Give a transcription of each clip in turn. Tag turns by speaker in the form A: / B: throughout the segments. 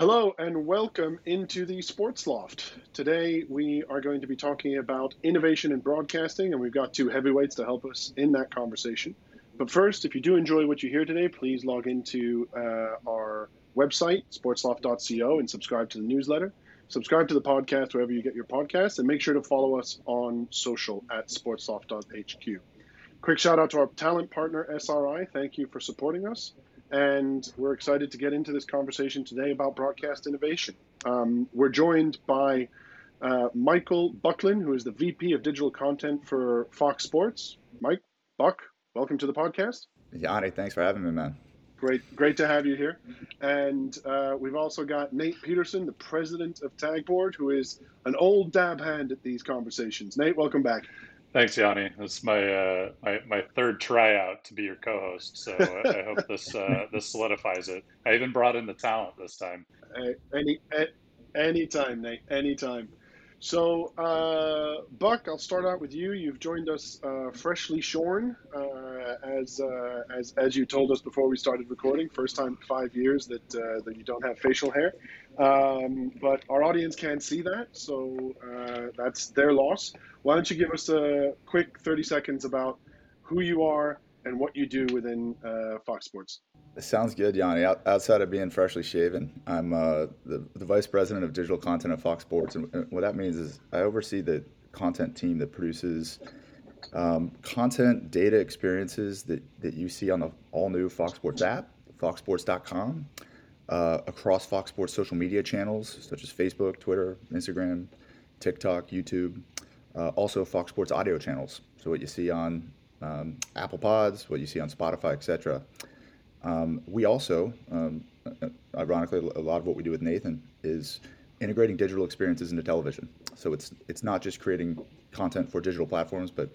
A: Hello and welcome into the Sports Loft. Today we are going to be talking about innovation in broadcasting, and we've got two heavyweights to help us in that conversation. But first, if you do enjoy what you hear today, please log into uh, our website, sportsloft.co, and subscribe to the newsletter. Subscribe to the podcast wherever you get your podcasts, and make sure to follow us on social at sportsloft.hq. Quick shout out to our talent partner, SRI. Thank you for supporting us and we're excited to get into this conversation today about broadcast innovation. Um, we're joined by uh, Michael Buckland, who is the VP of Digital Content for Fox Sports. Mike, Buck, welcome to the podcast.
B: Yanni, thanks for having me, man.
A: Great, great to have you here. And uh, we've also got Nate Peterson, the president of Tagboard, who is an old dab hand at these conversations. Nate, welcome back.
C: Thanks, Yanni. It's my, uh, my my third tryout to be your co-host, so I hope this uh, this solidifies it. I even brought in the talent this time.
A: any anytime, Nate. Anytime. So, uh, Buck, I'll start out with you. You've joined us uh, freshly shorn, uh, as, uh, as as you told us before we started recording. First time in five years that uh, that you don't have facial hair, um, but our audience can't see that, so uh, that's their loss. Why don't you give us a quick thirty seconds about who you are and what you do within Fox Sports?
B: Sounds good, Yanni. Outside of being freshly shaven, I'm uh, the, the, vice president of digital content at Fox Sports. And what that means is I oversee the content team that produces um, content, data experiences that, that you see on the all new Fox Sports app, foxsports.com, uh, across Fox Sports social media channels such as Facebook, Twitter, Instagram, TikTok, YouTube, uh, also Fox Sports audio channels. So, what you see on um, Apple Pods, what you see on Spotify, etc. Um, we also, um, ironically, a lot of what we do with Nathan is integrating digital experiences into television. So it's it's not just creating content for digital platforms, but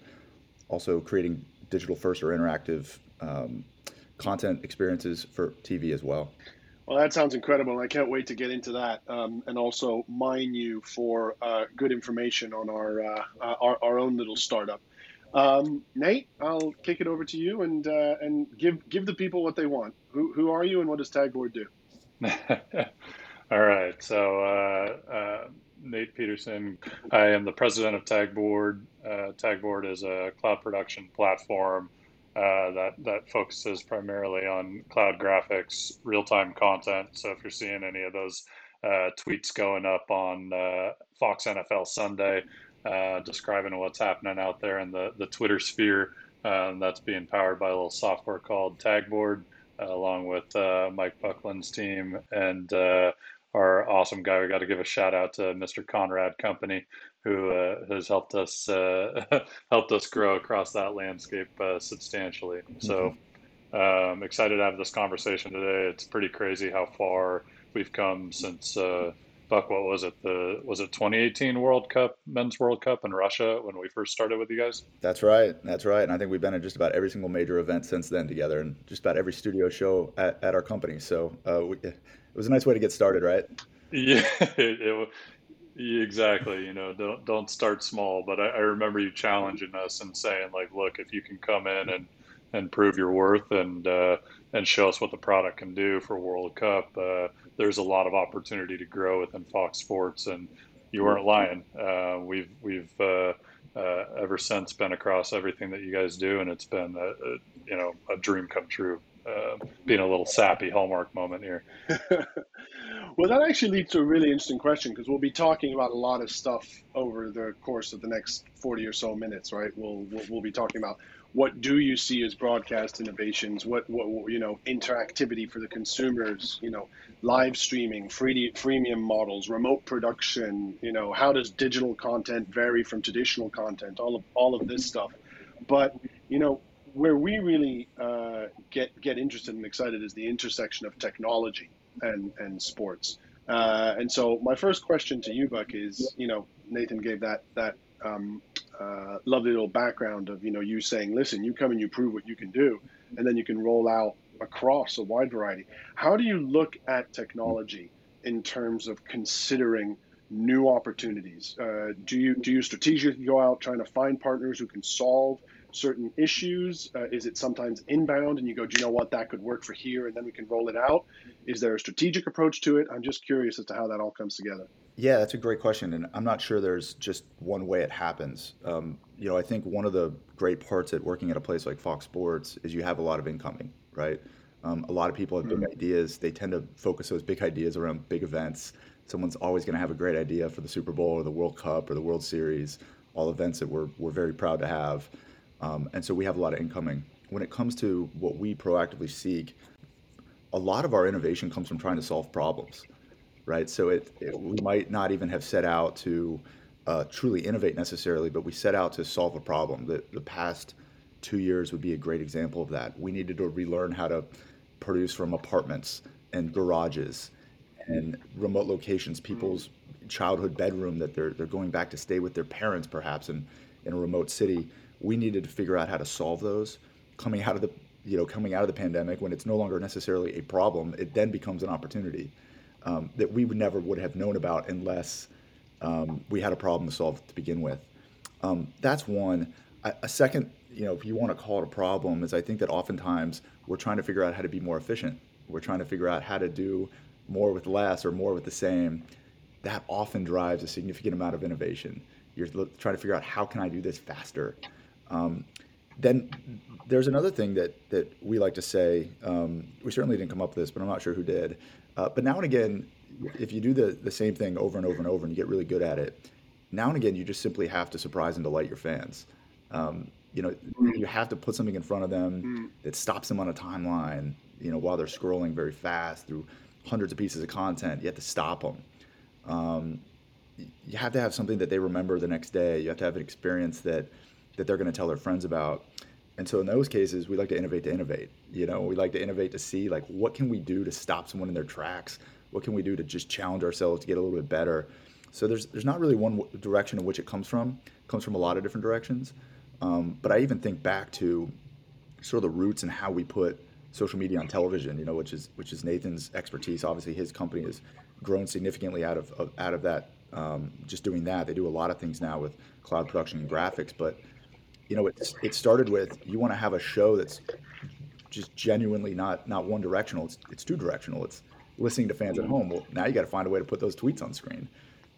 B: also creating digital first or interactive um, content experiences for TV as well.
A: Well, that sounds incredible. And I can't wait to get into that um, and also mine you for uh, good information on our, uh, our, our own little startup. Um, Nate, I'll kick it over to you and uh, and give give the people what they want. Who who are you and what does Tagboard do?
C: All right, so uh, uh, Nate Peterson. I am the president of Tagboard. Uh, Tagboard is a cloud production platform uh, that that focuses primarily on cloud graphics, real time content. So if you're seeing any of those uh, tweets going up on Fox NFL Sunday uh, describing what's happening out there in the, the Twitter sphere. Um, that's being powered by a little software called Tagboard, uh, along with uh, Mike Buckland's team and uh, our awesome guy. We got to give a shout out to Mr. Conrad Company, who uh, has helped us helped us grow across that landscape substantially. Mm-hmm. So. Um, excited to have this conversation today. It's pretty crazy how far we've come since uh, Buck, what was it? The was it 2018 World Cup, Men's World Cup in Russia when we first started with you guys?
B: That's right. That's right. And I think we've been at just about every single major event since then together, and just about every studio show at, at our company. So uh, we, it was a nice way to get started, right?
C: Yeah, it, it, exactly. You know, don't don't start small. But I, I remember you challenging us and saying like, look, if you can come in and and prove your worth and uh, and show us what the product can do for World Cup. Uh, there's a lot of opportunity to grow within Fox Sports, and you weren't lying. Uh, we've we've uh, uh, ever since been across everything that you guys do, and it's been a, a you know a dream come true. Uh, being a little sappy hallmark moment here.
A: well, that actually leads to a really interesting question because we'll be talking about a lot of stuff over the course of the next 40 or so minutes, right? We'll, we'll, we'll be talking about what do you see as broadcast innovations? What, what you know, interactivity for the consumers? You know, live streaming, free freemium models, remote production. You know, how does digital content vary from traditional content? All of all of this stuff. But you know, where we really uh, get get interested and excited is the intersection of technology and and sports. Uh, and so my first question to you, Buck, is you know Nathan gave that that um, uh, lovely little background of you know you saying, listen, you come and you prove what you can do, and then you can roll out across a wide variety. How do you look at technology in terms of considering new opportunities? Uh, do you do you strategically go out trying to find partners who can solve certain issues? Uh, is it sometimes inbound and you go, do you know what, that could work for here and then we can roll it out? Is there a strategic approach to it? I'm just curious as to how that all comes together.
B: Yeah, that's a great question, and I'm not sure there's just one way it happens. Um, you know, I think one of the great parts at working at a place like Fox Sports is you have a lot of incoming, right? Um, a lot of people have big mm-hmm. ideas. They tend to focus those big ideas around big events. Someone's always going to have a great idea for the Super Bowl or the World Cup or the World Series, all events that we're, we're very proud to have. Um, and so we have a lot of incoming. When it comes to what we proactively seek, a lot of our innovation comes from trying to solve problems right? So it, it, we might not even have set out to uh, truly innovate necessarily, but we set out to solve a problem. The, the past two years would be a great example of that. We needed to relearn how to produce from apartments and garages and remote locations, people's childhood bedroom that they're they're going back to stay with their parents perhaps in, in a remote city. We needed to figure out how to solve those. Coming out of the you know coming out of the pandemic when it's no longer necessarily a problem, it then becomes an opportunity um, that we would never would have known about unless um, we had a problem to solve to begin with. Um, that's one. A, a second, you know, if you want to call it a problem, is I think that oftentimes we're trying to figure out how to be more efficient. We're trying to figure out how to do more with less or more with the same. That often drives a significant amount of innovation. You're trying to figure out how can I do this faster. Um, then there's another thing that that we like to say. Um, we certainly didn't come up with this, but I'm not sure who did. Uh, but now and again, if you do the, the same thing over and over and over and you get really good at it, now and again, you just simply have to surprise and delight your fans. Um, you know, mm. you have to put something in front of them mm. that stops them on a timeline, you know, while they're scrolling very fast through hundreds of pieces of content. You have to stop them. Um, you have to have something that they remember the next day. You have to have an experience that, that they're going to tell their friends about. And so in those cases, we like to innovate to innovate. You know, we like to innovate to see like what can we do to stop someone in their tracks? What can we do to just challenge ourselves to get a little bit better? So there's there's not really one direction in which it comes from. It comes from a lot of different directions. Um, but I even think back to sort of the roots and how we put social media on television. You know, which is which is Nathan's expertise. Obviously, his company has grown significantly out of, of out of that. Um, just doing that, they do a lot of things now with cloud production and graphics, but you know, it's it started with you want to have a show that's just genuinely not not one directional. It's it's two directional. It's listening to fans at home. Well, now you got to find a way to put those tweets on screen.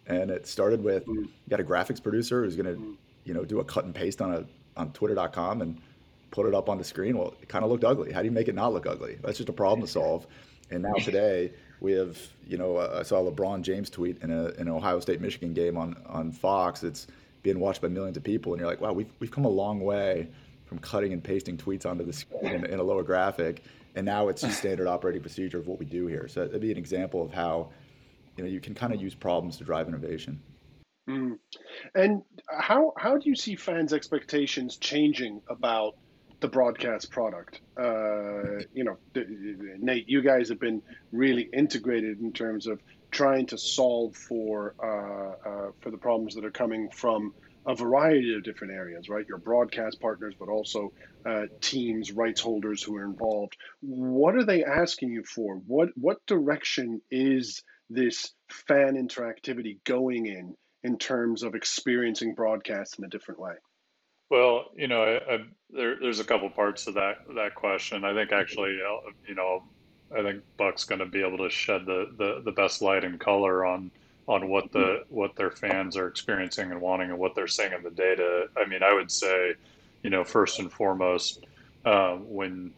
B: And it started with you got a graphics producer who's going to, you know, do a cut and paste on a on Twitter.com and put it up on the screen. Well, it kind of looked ugly. How do you make it not look ugly? That's just a problem to solve. And now today we have, you know, uh, I saw a LeBron James tweet in, a, in an Ohio State Michigan game on on Fox. It's being watched by millions of people, and you're like, wow, we've we've come a long way from cutting and pasting tweets onto the screen in, in a lower graphic, and now it's just standard operating procedure of what we do here. So that'd be an example of how you know you can kind of use problems to drive innovation.
A: Mm. And how how do you see fans' expectations changing about the broadcast product? Uh, you know, Nate, you guys have been really integrated in terms of trying to solve for uh, uh, for the problems that are coming from a variety of different areas, right? Your broadcast partners, but also uh, teams, rights holders who are involved. What are they asking you for? What what direction is this fan interactivity going in in terms of experiencing broadcast in a different way?
C: Well, you know, I, I, there, there's a couple parts to that that question. I think actually, uh, you know, I think Buck's going to be able to shed the, the, the best light and color on on what the what their fans are experiencing and wanting and what they're seeing in the data. I mean, I would say, you know, first and foremost, um, when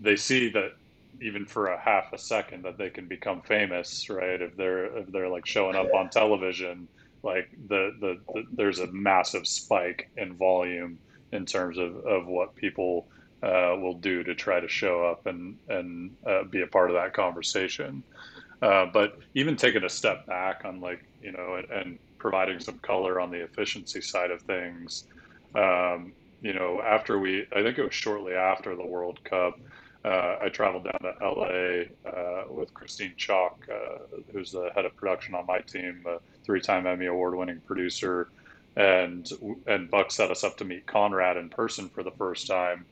C: they see that even for a half a second that they can become famous, right? If they're if they're like showing up on television, like the the, the there's a massive spike in volume in terms of of what people uh, will do to try to show up and and uh, be a part of that conversation. Uh, but even taking a step back on like you know and, and, providing some color on the efficiency side of things. Um, you know, after we, I think it was shortly after the World Cup, uh, I traveled down to LA uh, with Christine Chalk, uh, who's the head of production on my team, a three-time Emmy award-winning producer, and and Buck set us up to meet Conrad in person for the first time.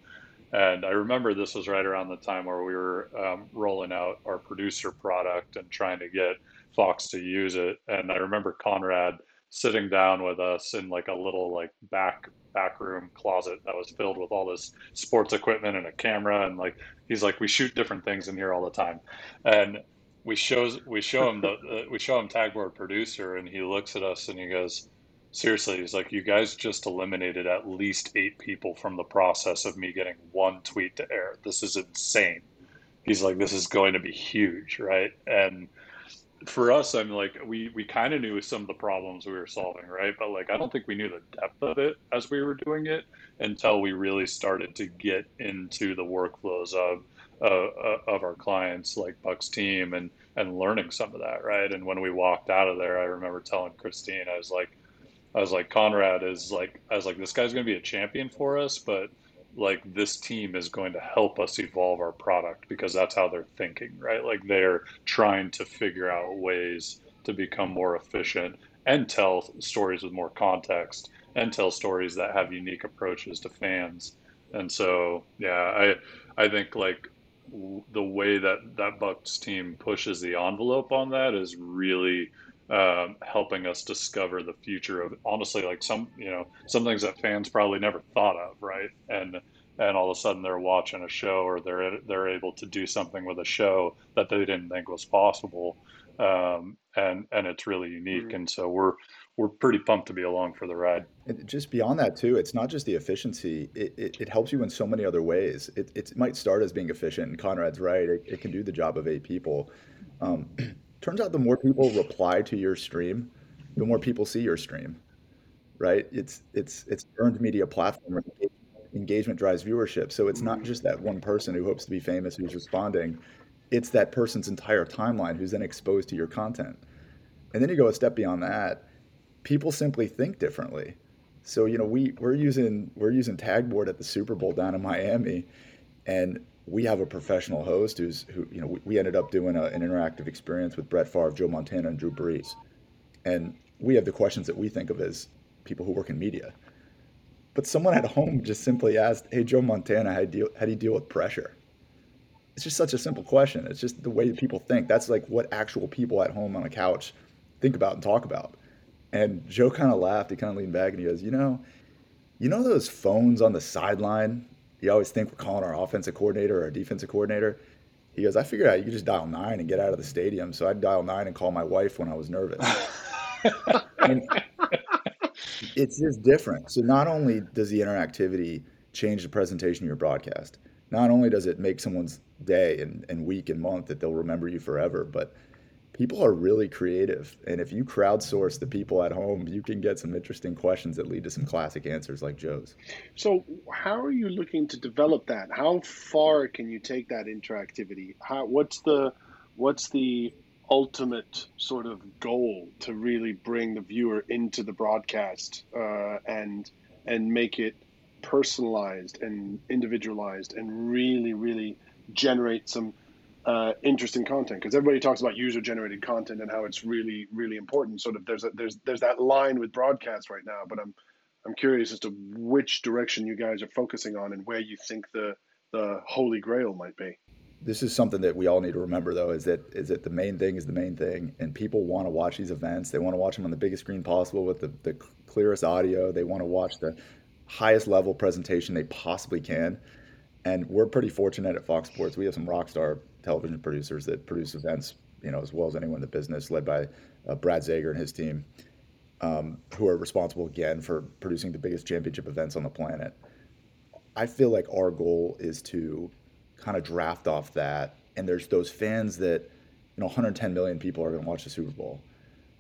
C: And I remember this was right around the time where we were um, rolling out our producer product and trying to get Fox to use it. And I remember Conrad sitting down with us in like a little like back back room closet that was filled with all this sports equipment and a camera and like he's like we shoot different things in here all the time and we shows we show him the uh, we show him tagboard producer and he looks at us and he goes seriously he's like you guys just eliminated at least eight people from the process of me getting one tweet to air this is insane he's like this is going to be huge right and for us, I'm like we we kind of knew some of the problems we were solving, right? But like I don't think we knew the depth of it as we were doing it until we really started to get into the workflows of uh, of our clients, like Buck's team, and and learning some of that, right? And when we walked out of there, I remember telling Christine, I was like, I was like, Conrad is like, I was like, this guy's going to be a champion for us, but like this team is going to help us evolve our product because that's how they're thinking, right? Like they're trying to figure out ways to become more efficient and tell stories with more context and tell stories that have unique approaches to fans. And so, yeah, I I think like the way that that Bucks team pushes the envelope on that is really um, helping us discover the future of honestly like some you know some things that fans probably never thought of right? And and all of a sudden they're watching a show or they're they're able to do something with a show that they didn't think was possible. Um, and and it's really unique. Mm-hmm. and so we're we're pretty pumped to be along for the ride.
B: And just beyond that too it's not just the efficiency. It, it, it helps you in so many other ways. It, it might start as being efficient and conrad's right. It, it can do the job of eight people. Um, turns out the more people reply to your stream, the more people see your stream, right? It's it's it's earned media platform. Engagement drives viewership, so it's not just that one person who hopes to be famous who's responding. It's that person's entire timeline who's then exposed to your content. And then you go a step beyond that. People simply think differently. So you know we we're using we're using Tagboard at the Super Bowl down in Miami, and we have a professional host who's who you know we, we ended up doing a, an interactive experience with Brett Favre, Joe Montana, and Drew Brees, and we have the questions that we think of as people who work in media. But someone at home just simply asked, "Hey, Joe Montana, how do you, how do you deal with pressure?" It's just such a simple question. It's just the way that people think. That's like what actual people at home on a couch think about and talk about. And Joe kind of laughed. He kind of leaned back and he goes, "You know, you know those phones on the sideline you always think we're calling our offensive coordinator or our defensive coordinator. He goes, I figured out you could just dial nine and get out of the stadium. So I'd dial nine and call my wife when I was nervous. it's just different. So not only does the interactivity change the presentation of your broadcast, not only does it make someone's day and, and week and month that they'll remember you forever, but people are really creative. And if you crowdsource the people at home, you can get some interesting questions that lead to some classic answers like Joe's.
A: So, how are you looking to develop that? How far can you take that interactivity? How, what's the what's the ultimate sort of goal to really bring the viewer into the broadcast uh, and and make it personalized and individualized and really really generate some uh, interesting content because everybody talks about user generated content and how it's really really important. Sort of there's a, there's there's that line with broadcast right now but i'm i'm curious as to which direction you guys are focusing on and where you think the the holy grail might be.
B: This is something that we all need to remember though is that is that the main thing is the main thing and people want to watch these events. They want to watch them on the biggest screen possible with the, the clearest audio. They want to watch the highest level presentation they possibly can and we're pretty fortunate at fox sports we have some rock star television producers that produce events, you know, as well as anyone in the business, led by uh, Brad Zager and his team, um, who are responsible again for producing the biggest championship events on the planet. I feel like our goal is to kind of draft off that, and there's those fans that, you know, 110 million people are going to watch the Super Bowl,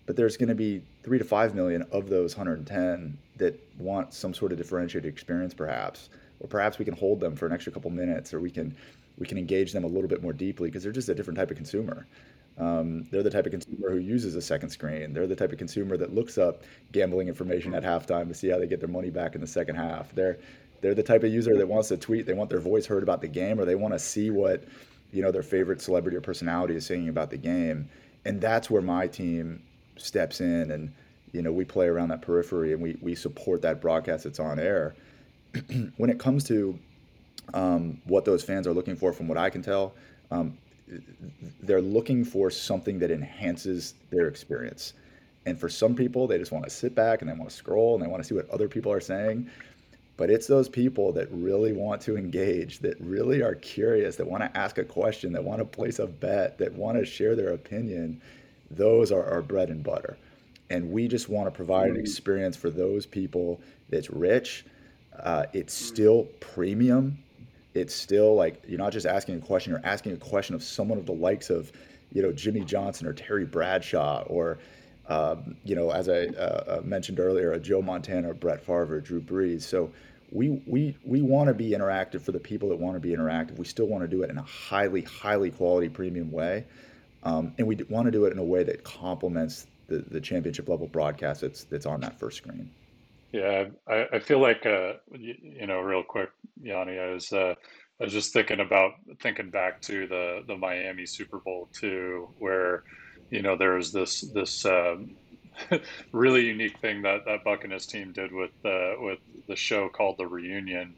B: but there's going to be three to five million of those 110 that want some sort of differentiated experience, perhaps, or perhaps we can hold them for an extra couple minutes, or we can we can engage them a little bit more deeply because they're just a different type of consumer. Um, they're the type of consumer who uses a second screen. They're the type of consumer that looks up gambling information at halftime to see how they get their money back in the second half. They're they're the type of user that wants to tweet. They want their voice heard about the game, or they want to see what you know their favorite celebrity or personality is saying about the game. And that's where my team steps in, and you know we play around that periphery and we we support that broadcast that's on air. when it comes to um, what those fans are looking for, from what I can tell. Um, they're looking for something that enhances their experience. And for some people, they just want to sit back and they want to scroll and they want to see what other people are saying. But it's those people that really want to engage, that really are curious, that want to ask a question, that want to place a bet, that want to share their opinion. Those are our bread and butter. And we just want to provide an mm. experience for those people that's rich. Uh, it's still premium. It's still like you're not just asking a question, you're asking a question of someone of the likes of, you know, Jimmy Johnson or Terry Bradshaw or um, you know, as I uh, uh, mentioned earlier, a Joe Montana, Brett Favre, Drew Brees. So we we we want to be interactive for the people that want to be interactive. We still want to do it in a highly highly quality premium way, um, and we want to do it in a way that complements the, the championship level broadcast that's that's on that first screen.
C: Yeah, I, I feel like uh, you, know, real quick, Yanni, I was uh, I was just thinking about thinking back to the the Miami Super Bowl too, where you know, there was this this um, really unique thing that that his team did with uh, with the show called the Reunion.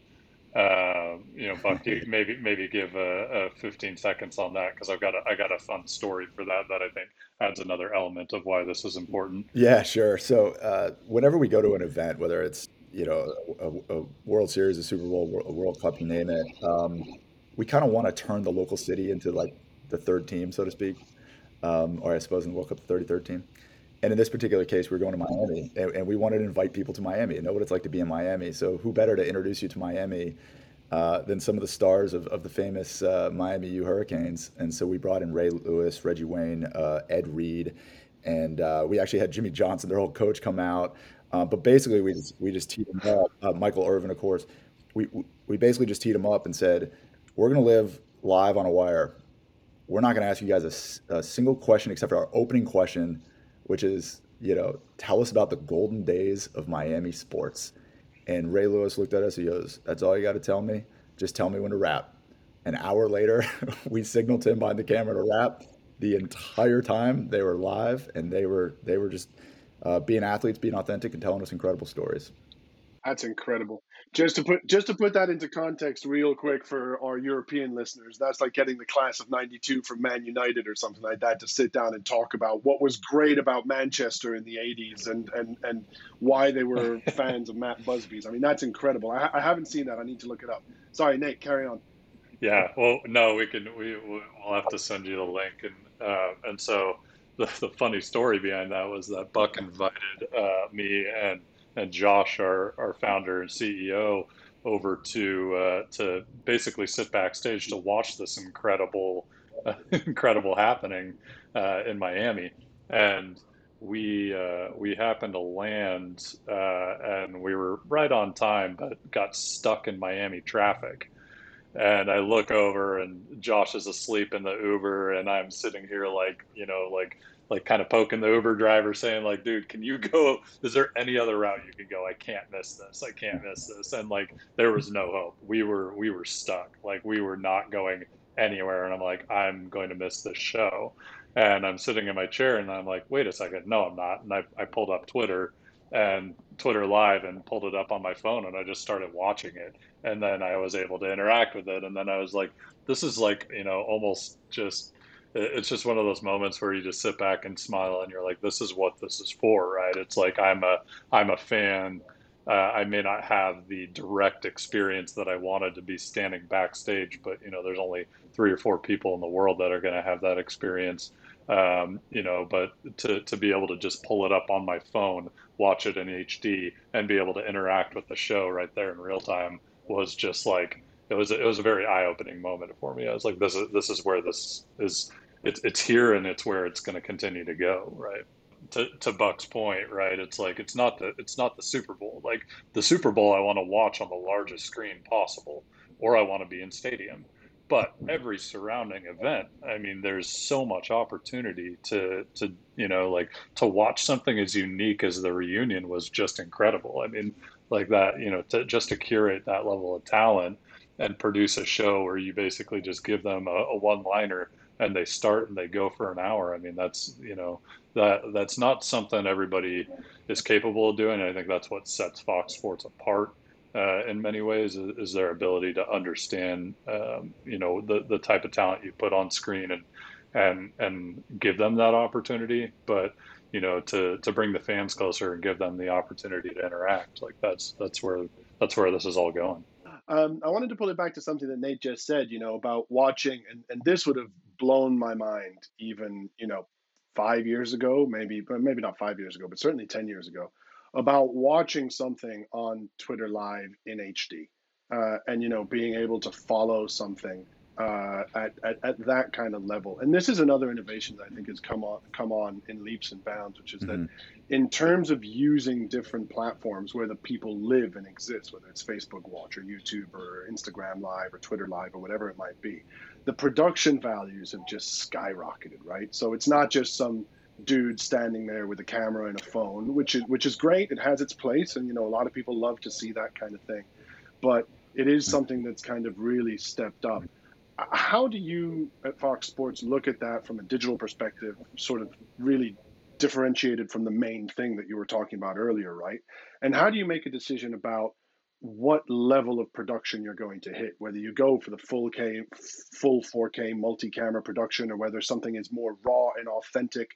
C: Uh, you know, Buck, maybe maybe give a, a 15 seconds on that because I've got a I got a fun story for that that I think adds another element of why this is important.
B: Yeah, sure. So uh, whenever we go to an event, whether it's you know a, a World Series, a Super Bowl, a World Cup, you name it, um, we kind of want to turn the local city into like the third team, so to speak um, or I suppose in the World Cup 3013. And in this particular case, we are going to Miami, and, and, we wanted to invite people to Miami and know what it's like to be in Miami. So who better to introduce you to Miami uh, than some of the stars of, of the famous uh, Miami U Hurricanes? And so we brought in Ray Lewis, Reggie Wayne, uh, Ed Reed, and uh, we actually had Jimmy Johnson, their old coach, come out. Uh, but basically, we just, we just teed them up. Uh, Michael Irvin, of course. We, we basically just teed them up and said, we're going to live live on a wire we're not going to ask you guys a, a, single question except for our opening question, which is, you know, tell us about the golden days of Miami sports. And Ray Lewis looked at us. He goes, "That's all you got to tell me. Just tell me when to wrap." An hour later, we signaled him behind the camera to wrap. The entire time they were live, and they were they were just uh, being athletes, being authentic, and telling us incredible stories.
A: That's incredible. Just to put just to put that into context real quick for our European listeners, that's like getting the class of 92 from Man United or something like that to sit down and talk about what was great about Manchester in the 80s and and and why they were fans of Matt Busby's. I mean, that's incredible. I, I haven't seen that. I need to look it up. Sorry, Nate, carry on.
C: Yeah, well, no, we can we we'll have to send you the link and uh, and so the, the funny story behind that was that Buck invited uh, me and and Josh, our, our founder and CEO, over to uh, to basically sit backstage to watch this incredible uh, incredible happening uh, in Miami, and we uh, we happened to land uh, and we were right on time, but got stuck in Miami traffic. And I look over and Josh is asleep in the Uber, and I'm sitting here like you know like like kind of poking the Uber driver, saying like, "Dude, can you go? Is there any other route you could go? I can't miss this. I can't miss this." And like, there was no hope. We were we were stuck. Like, we were not going anywhere. And I'm like, I'm going to miss this show. And I'm sitting in my chair, and I'm like, wait a second, no, I'm not. And I I pulled up Twitter and Twitter Live and pulled it up on my phone, and I just started watching it. And then I was able to interact with it. And then I was like, this is like you know almost just it's just one of those moments where you just sit back and smile and you're like this is what this is for right? It's like i'm a i'm a fan. Uh, i may not have the direct experience that i wanted to be standing backstage but you know there's only three or four people in the world that are going to have that experience. Um, you know but to, to be able to just pull it up on my phone watch it in hd and be able to interact with the show right there in real time was just like it was it was a very eye opening moment for me. I was like, this is this is where this is it's it's here and it's where it's going to continue to go, right? To, to Buck's point, right? It's like it's not the it's not the Super Bowl. Like the Super Bowl, I want to watch on the largest screen possible, or I want to be in stadium. But every surrounding event, I mean, there's so much opportunity to to you know like to watch something as unique as the reunion was just incredible. I mean, like that, you know, to just to curate that level of talent and produce a show where you basically just give them a, a one liner and they start and they go for an hour. I mean, that's you know that that's not something everybody is capable of doing. I think that's what sets Fox Sports apart uh, in many ways is, is, their ability to understand um, you know the the type of talent you put on screen and and and give them that opportunity. But you know, to to bring the fans closer and give them the opportunity to interact. Like that's that's where that's where this is all going.
A: Um, I wanted to pull it back to something that Nate just said, you know, about watching, and, and this would have blown my mind even, you know, five years ago, maybe, but maybe not five years ago, but certainly 10 years ago, about watching something on Twitter Live in HD uh, and, you know, being able to follow something uh, at, at, at, that kind of level. And this is another innovation that I think has come on come on in leaps and bounds, which is mm-hmm. that in terms of using different platforms where the people live and exist, whether it's Facebook Watch or YouTube or Instagram Live or Twitter Live or whatever it might be, the production values have just skyrocketed, right? So it's not just some dude standing there with a camera and a phone, which is which is great. It has its place, and you know a lot of people love to see that kind of thing, but it is something that's kind of really stepped up how do you at Fox Sports look at that from a digital perspective, sort of really differentiated from the main thing that you were talking about earlier, right? And how do you make a decision about what level of production you're going to hit, whether you go for the full K, full 4K multi-camera production, or whether something is more raw and authentic,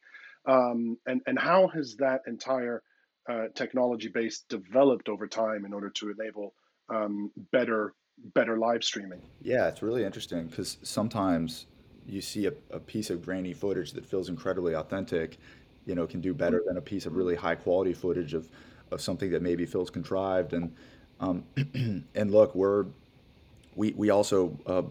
A: um, and and how has that entire uh, technology base developed over time in order to enable um, better better live streaming.
B: Yeah, it's really interesting because sometimes you see a, a, piece of grainy footage that feels incredibly authentic, you know, can do better than a piece of really high quality footage of, of something that maybe feels contrived. And um, and look, we're we we also uh,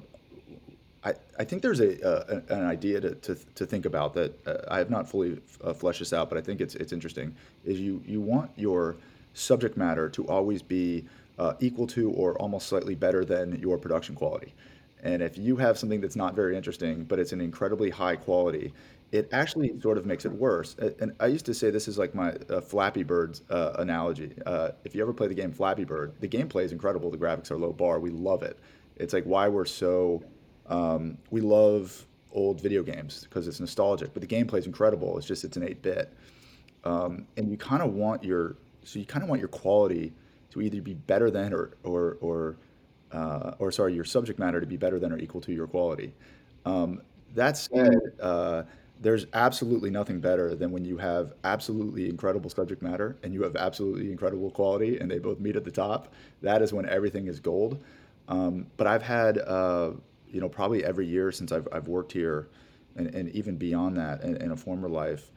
B: I, I think there's a, uh, an idea to, to, to think about that uh, I have not fully uh, fleshed this out, but I think it's it's interesting. Is you you want your subject matter to always be uh, equal to or almost slightly better than your production quality. And if you have something that's not very interesting, but it's an incredibly high quality, it actually sort of makes it worse. And I used to say this is like my uh, Flappy Bird uh, analogy. Uh, if you ever play the game Flappy Bird, the gameplay is incredible. The graphics are low bar. We love it. It's like why we're so um, we love old video games because it's nostalgic. But the gameplay is incredible. It's just it's an eight bit, um, and you kind of want your so you kind of want your quality to either be better than or or or uh, or sorry, your subject matter to be better than or equal to your quality. Um, that said, uh, there's absolutely nothing better than when you have absolutely incredible subject matter and you have absolutely incredible quality, and they both meet at the top. That is when everything is gold. Um, but I've had, uh, you know, probably every year since I've, I've worked here, and, and even beyond that in, in a former life,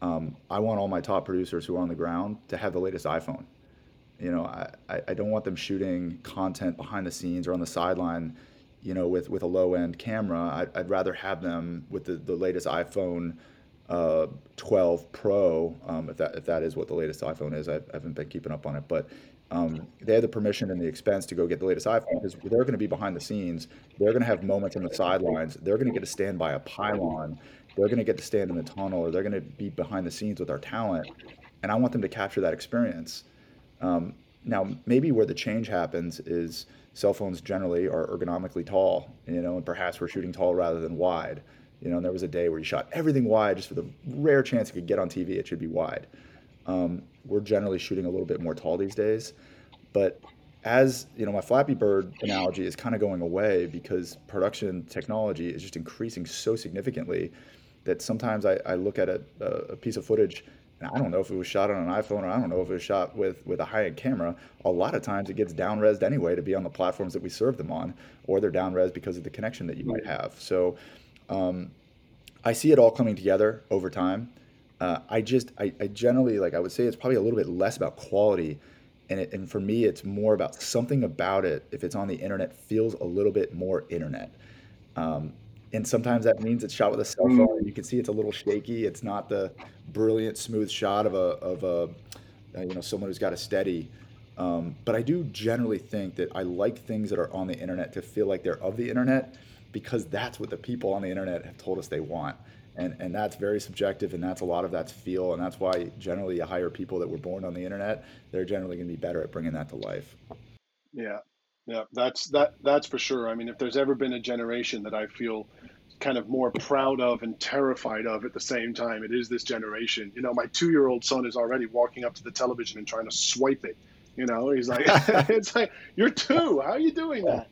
B: um, I want all my top producers who are on the ground to have the latest iPhone. You know, I, I don't want them shooting content behind the scenes or on the sideline, you know, with, with a low end camera. I'd, I'd rather have them with the, the latest iPhone uh, 12 Pro, um, if that if that is what the latest iPhone is. I, I haven't been keeping up on it, but um, they have the permission and the expense to go get the latest iPhone because they're going to be behind the scenes. They're going to have moments on the sidelines. They're going to get to stand by a pylon. They're going to get to stand in the tunnel, or they're going to be behind the scenes with our talent. And I want them to capture that experience. Um, now, maybe where the change happens is cell phones generally are ergonomically tall, you know, and perhaps we're shooting tall rather than wide. You know, and there was a day where you shot everything wide just for the rare chance it could get on TV, it should be wide. Um, we're generally shooting a little bit more tall these days. But as you know, my Flappy Bird analogy is kind of going away because production technology is just increasing so significantly that sometimes I, I look at a, a piece of footage I don't know if it was shot on an iPhone or I don't know if it was shot with, with a high end camera. A lot of times it gets down resed anyway to be on the platforms that we serve them on, or they're down res because of the connection that you might have. So um, I see it all coming together over time. Uh, I just, I, I, generally, like I would say, it's probably a little bit less about quality. And, it, and for me, it's more about something about it, if it's on the internet, feels a little bit more internet. Um, and sometimes that means it's shot with a cell phone. Mm. You can see it's a little shaky. It's not the brilliant, smooth shot of a of a uh, you know someone who's got a steady. Um, but I do generally think that I like things that are on the internet to feel like they're of the internet because that's what the people on the internet have told us they want. And, and that's very subjective, and that's a lot of that's feel, and that's why generally you hire people that were born on the internet. They're generally going to be better at bringing that to life.
A: Yeah, yeah, that's that that's for sure. I mean, if there's ever been a generation that I feel kind of more proud of and terrified of at the same time, it is this generation. You know, my two-year-old son is already walking up to the television and trying to swipe it. You know, he's like, it's like you're two. How are you doing that?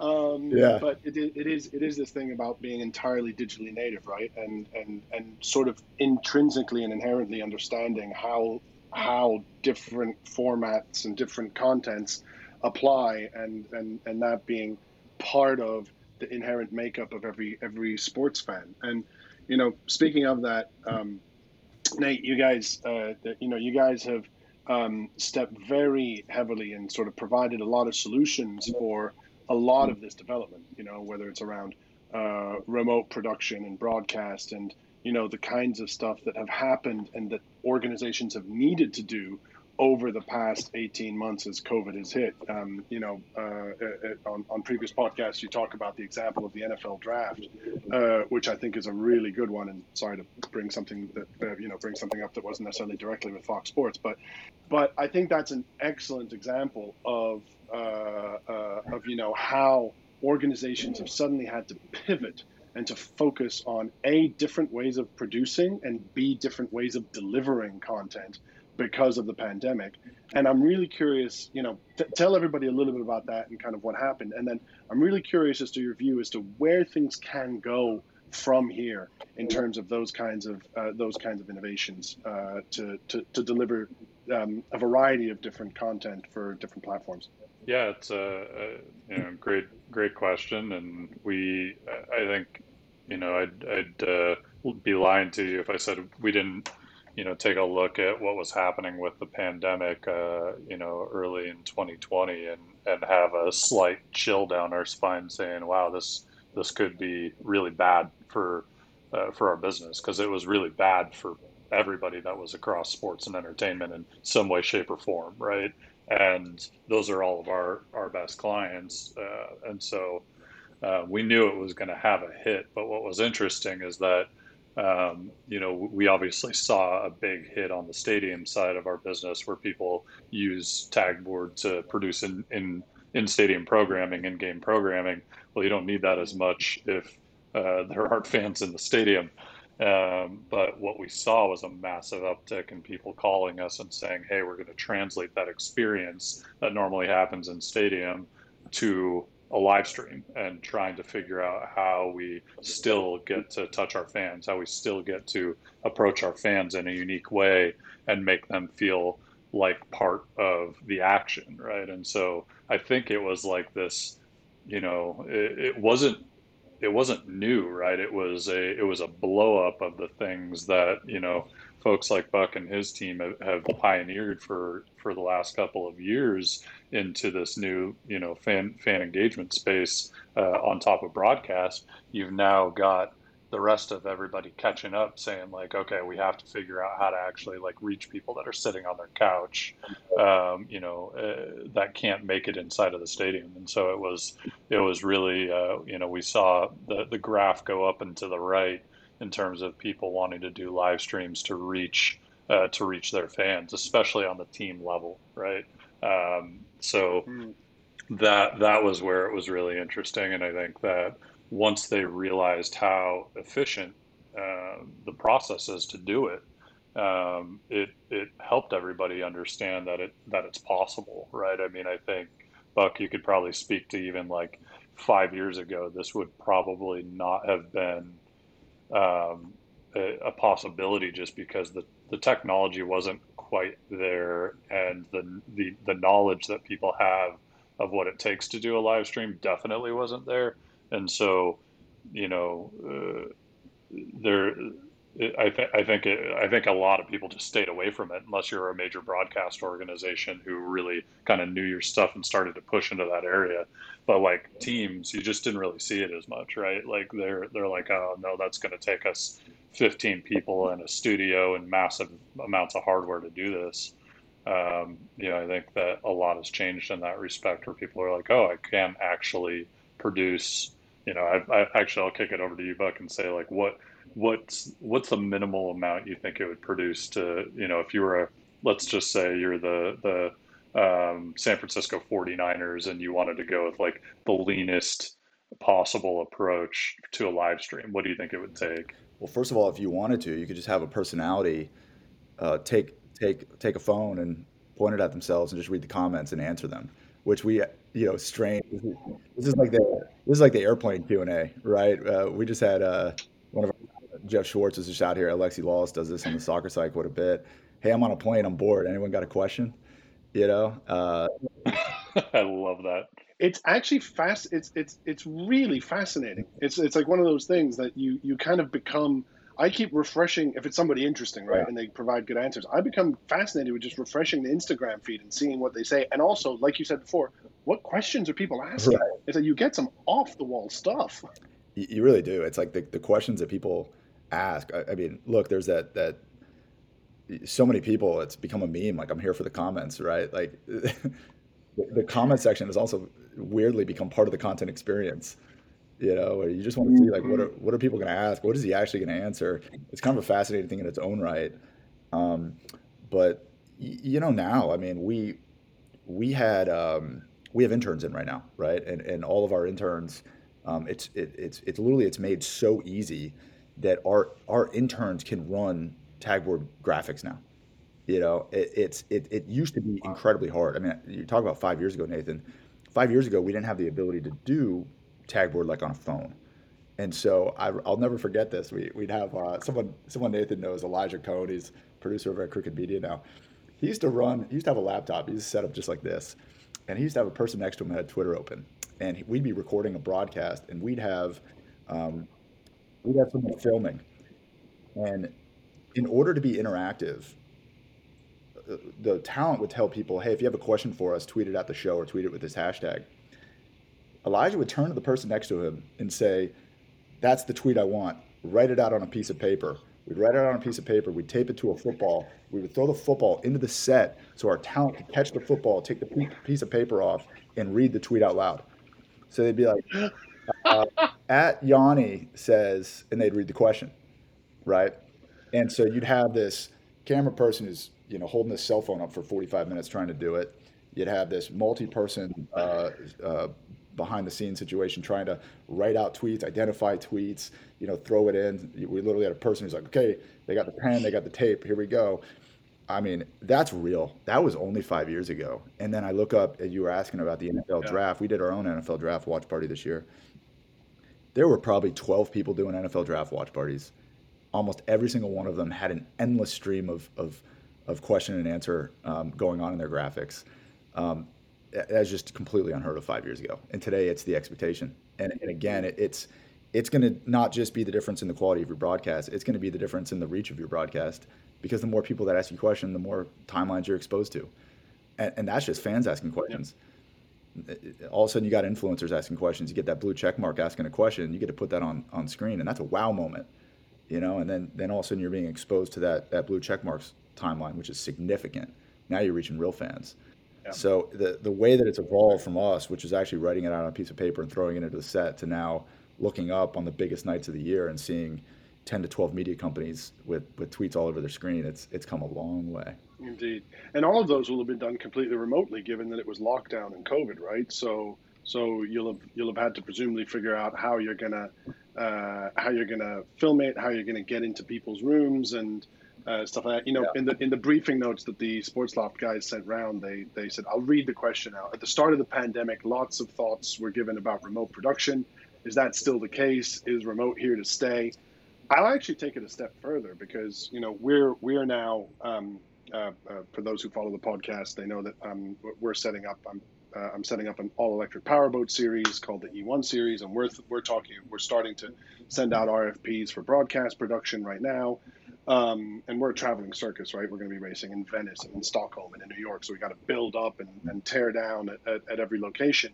A: um, yeah. But it, it is it is this thing about being entirely digitally native, right? And and and sort of intrinsically and inherently understanding how how different formats and different contents apply, and and and that being part of the inherent makeup of every every sports fan. And you know, speaking of that, um, Nate, you guys, uh, you know, you guys have um, stepped very heavily and sort of provided a lot of solutions for a lot of this development. You know, whether it's around uh, remote production and broadcast, and you know the kinds of stuff that have happened and that organizations have needed to do over the past 18 months as COVID has hit. Um, you know, uh, uh, on, on previous podcasts, you talk about the example of the NFL draft, uh, which I think is a really good one. And sorry to bring something that, uh, you know, bring something up that wasn't necessarily directly with Fox Sports, but, but I think that's an excellent example of, uh, uh, of, you know, how organizations have suddenly had to pivot and to focus on a different ways of producing and b different ways of delivering content because of the pandemic. And I'm really curious, you know, t- tell everybody a little bit about that and kind of what happened. And then I'm really curious as to your view as to where things can go from here in terms of those kinds of uh, those kinds of innovations uh, to, to, to deliver um, a variety of different content for different platforms.
C: Yeah, it's a, a you know, great great question, and we I think you know I'd, I'd uh, be lying to you if I said we didn't you know, take a look at what was happening with the pandemic, uh, you know, early in 2020, and and have a slight chill down our spine, saying, "Wow, this this could be really bad for uh, for our business," because it was really bad for everybody that was across sports and entertainment in some way, shape, or form, right? And those are all of our our best clients, uh, and so. Uh, we knew it was going to have a hit, but what was interesting is that um, you know, we obviously saw a big hit on the stadium side of our business where people use Tagboard to produce in, in, in stadium programming, in game programming. Well, you don't need that as much if uh, there aren't fans in the stadium. Um, but what we saw was a massive uptick in people calling us and saying, hey, we're going to translate that experience that normally happens in stadium to a live stream and trying to figure out how we still get to touch our fans, how we still get to approach our fans in a unique way and make them feel like part of the action, right? And so I think it was like this, you know, it, it wasn't it wasn't new, right? It was a it was a blow up of the things that you know folks like Buck and his team have, have, pioneered for for the last couple of years into this new you know fan fan engagement space uh, on top of broadcast. You've now got the rest of everybody catching up saying like okay we have to figure out how to actually like reach people that are sitting on their couch um, you know uh, that can't make it inside of the stadium and so it was it was really uh, you know we saw the the graph go up and to the right in terms of people wanting to do live streams to reach uh, to reach their fans, especially on the team level, right? Um, so mm. that that was where it was really interesting, and I think that once they realized how efficient uh, the process is to do it, um, it it helped everybody understand that it that it's possible, right? I mean, I think Buck, you could probably speak to even like five years ago, this would probably not have been um, a, a, possibility just because the, the technology wasn't quite there and the, the the knowledge that people have of what it takes to do a live stream definitely wasn't there. And so you know uh, there I, th- I think it, I think a lot of people just stayed away from it unless you're a major broadcast organization who really kind of knew your stuff and started to push into that area. But like teams, you just didn't really see it as much, right? Like they're they're like, oh no, that's going to take us 15 people in a studio and massive amounts of hardware to do this. Um, you know, I think that a lot has changed in that respect, where people are like, oh, I can actually produce. You know, I, I actually I'll kick it over to you, Buck, and say like, what what's what's the minimal amount you think it would produce to you know if you were a let's just say you're the the um, San Francisco 49ers and you wanted to go with like the leanest possible approach to a live stream what do you think it would take
B: well first of all if you wanted to you could just have a personality uh, take take take a phone and point it at themselves and just read the comments and answer them which we you know strain. This is like the this is like the airplane Q and A, right? Uh, we just had uh, one of our, Jeff Schwartz is just out here. Alexi Lalas does this on the soccer side quite a bit. Hey, I'm on a plane. I'm bored. Anyone got a question? You know. Uh,
C: I love that.
A: It's actually fast. It's it's it's really fascinating. It's it's like one of those things that you you kind of become I keep refreshing if it's somebody interesting, right, yeah. and they provide good answers. I become fascinated with just refreshing the Instagram feed and seeing what they say, and also, like you said before, what questions are people asking? Right. It's like you get some off the wall stuff.
B: You, really do. It's like the, the questions that people ask. I, I mean, look, there's that that so many people. It's become a meme. Like I'm here for the comments, right? Like the, comment section has also weirdly become part of the content experience you know, or you just want to see like what are mm-hmm. what are people going to ask? What is he actually going to answer? It's kind of a fascinating thing in its own right. Um, but y- you know, now I mean, we we had um, we have interns in right now, right? And and all of our interns, um, it's it, it's it's literally it's made so easy that our our interns can run tagboard graphics now. You know, it, it's it, it used to be incredibly hard. I mean, you talk about five years ago, Nathan. Five years ago, we didn't have the ability to do tagboard like on a phone. And so I, will never forget this. We, we'd have uh, someone, someone Nathan knows, Elijah Cohn. He's producer over at Crooked Media now. He used to run, he used to have a laptop. He used to set up just like this. And he used to have a person next to him that had Twitter open. And we'd be recording a broadcast and we'd have, um, we'd have someone filming. And in order to be interactive, the talent would tell people, hey, if you have a question for us, tweet it at the show or tweet it with this hashtag. Elijah would turn to the person next to him and say, That's the tweet I want. Write it out on a piece of paper. We'd write it out on a piece of paper. We'd tape it to a football. We would throw the football into the set so our talent could catch the football, take the piece of paper off, and read the tweet out loud. So they'd be like, uh, at Yanni says, and they'd read the question, right? And so you'd have this camera person who's you know holding this cell phone up for 45 minutes trying to do it. You'd have this multi-person uh, uh, behind the scenes situation, trying to write out tweets, identify tweets, you know, throw it in. We literally had a person who's like, okay, they got the pen, they got the tape, here we go. I mean, that's real. That was only five years ago. And then I look up, and you were asking about the NFL yeah. draft. We did our own NFL draft watch party this year. There were probably 12 people doing NFL draft watch parties. Almost every single one of them had an endless stream of, of, of question and answer um, going on in their graphics. Um, that's just completely unheard of five years ago. And today it's the expectation. And, and again, it, it's it's going to not just be the difference in the quality of your broadcast. It's going to be the difference in the reach of your broadcast because the more people that ask you questions, the more timelines you're exposed to. And, and that's just fans asking questions. All of a sudden, you got influencers asking questions. You get that blue check mark asking a question. You get to put that on, on screen, and that's a wow moment, you know. And then then all of a sudden, you're being exposed to that that blue check marks timeline, which is significant. Now you're reaching real fans. So the the way that it's evolved from us, which is actually writing it out on a piece of paper and throwing it into the set, to now looking up on the biggest nights of the year and seeing 10 to 12 media companies with, with tweets all over their screen, it's it's come a long way.
A: Indeed, and all of those will have been done completely remotely, given that it was lockdown and COVID, right? So so you'll have you'll have had to presumably figure out how you're gonna uh, how you're gonna film it, how you're gonna get into people's rooms, and uh, stuff like that. You know, yeah. in the in the briefing notes that the Sports Loft guys sent round, they they said, "I'll read the question out." At the start of the pandemic, lots of thoughts were given about remote production. Is that still the case? Is remote here to stay? I'll actually take it a step further because you know we're we are now. Um, uh, uh, for those who follow the podcast, they know that um, we're setting up. I'm uh, I'm setting up an all electric powerboat series called the E1 series, and we're we're talking. We're starting to send out RFPs for broadcast production right now. Um, and we're a traveling circus, right? We're going to be racing in Venice and in Stockholm and in New York. So we got to build up and, and tear down at, at, at every location.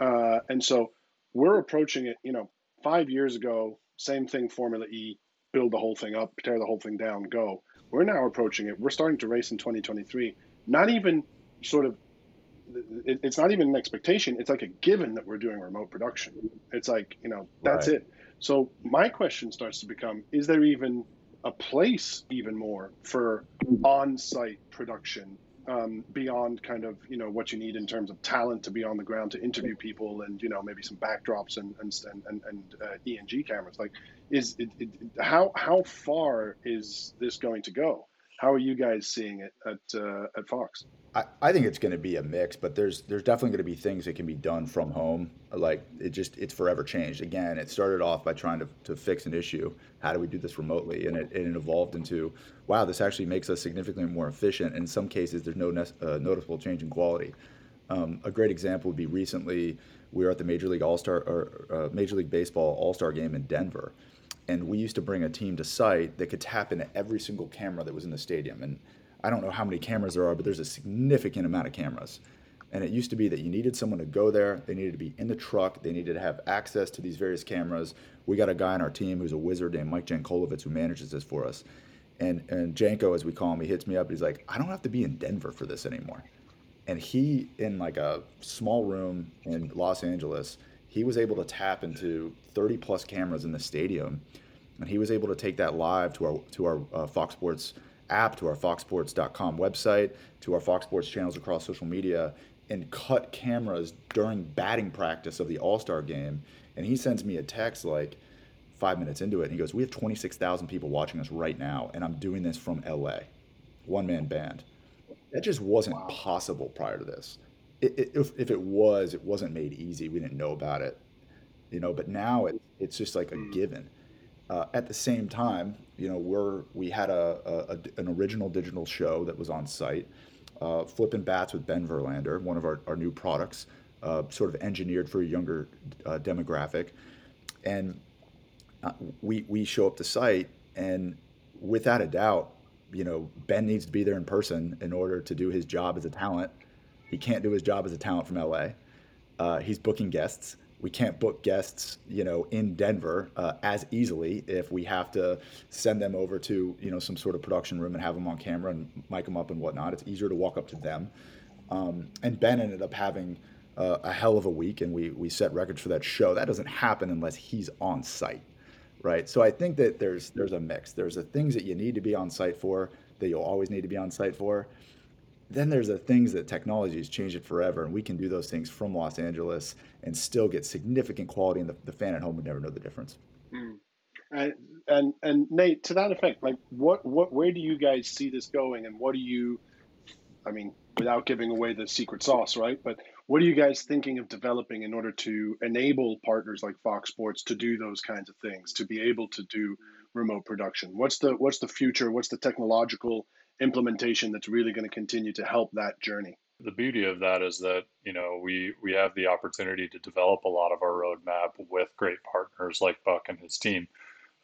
A: Uh, and so we're approaching it, you know, five years ago, same thing, Formula E, build the whole thing up, tear the whole thing down, go. We're now approaching it. We're starting to race in 2023. Not even sort of, it, it's not even an expectation. It's like a given that we're doing remote production. It's like, you know, that's right. it. So my question starts to become, is there even a place even more for on-site production um, beyond kind of you know what you need in terms of talent to be on the ground to interview people and you know maybe some backdrops and and and, and uh, ENG cameras like is it, it, how how far is this going to go How are you guys seeing it at uh, at Fox?
B: I, I think it's going to be a mix, but there's there's definitely going to be things that can be done from home. Like it just it's forever changed. Again, it started off by trying to, to fix an issue. How do we do this remotely? And it, it evolved into wow, this actually makes us significantly more efficient. In some cases, there's no uh, noticeable change in quality. Um, a great example would be recently we were at the Major League All Star or uh, Major League Baseball All Star game in Denver, and we used to bring a team to site that could tap into every single camera that was in the stadium. And I don't know how many cameras there are, but there's a significant amount of cameras. And it used to be that you needed someone to go there, they needed to be in the truck, they needed to have access to these various cameras. We got a guy on our team who's a wizard named Mike Jankolovitz who manages this for us. And and Janko, as we call him, he hits me up. He's like, I don't have to be in Denver for this anymore. And he, in like a small room in Los Angeles, he was able to tap into 30 plus cameras in the stadium, and he was able to take that live to our to our uh, Fox Sports app, to our foxsports.com website, to our Fox Sports channels across social media, and cut cameras during batting practice of the All Star game. And he sends me a text like five minutes into it, and he goes, "We have 26,000 people watching us right now, and I'm doing this from LA, one man band." That just wasn't wow. possible prior to this. It, it, if, if it was, it wasn't made easy. We didn't know about it, you know. But now it, it's just like a mm. given. Uh, at the same time, you know, we're we had a, a, an original digital show that was on site, uh, flipping bats with Ben Verlander, one of our, our new products, uh, sort of engineered for a younger uh, demographic, and uh, we we show up to site, and without a doubt, you know, Ben needs to be there in person in order to do his job as a talent. He can't do his job as a talent from LA. Uh, he's booking guests we can't book guests, you know, in Denver uh, as easily if we have to send them over to, you know, some sort of production room and have them on camera and mic them up and whatnot. It's easier to walk up to them. Um, and Ben ended up having uh, a hell of a week, and we we set records for that show. That doesn't happen unless he's on site, right? So I think that there's there's a mix. There's the things that you need to be on site for that you'll always need to be on site for, then there's the things that technology has changed it forever, and we can do those things from Los Angeles and still get significant quality, and the, the fan at home would never know the difference.
A: Mm. And, and and Nate, to that effect, like what what where do you guys see this going, and what do you, I mean, without giving away the secret sauce, right? But what are you guys thinking of developing in order to enable partners like Fox Sports to do those kinds of things, to be able to do remote production? What's the what's the future? What's the technological implementation that's really going to continue to help that journey.
C: The beauty of that is that you know we we have the opportunity to develop a lot of our roadmap with great partners like Buck and his team.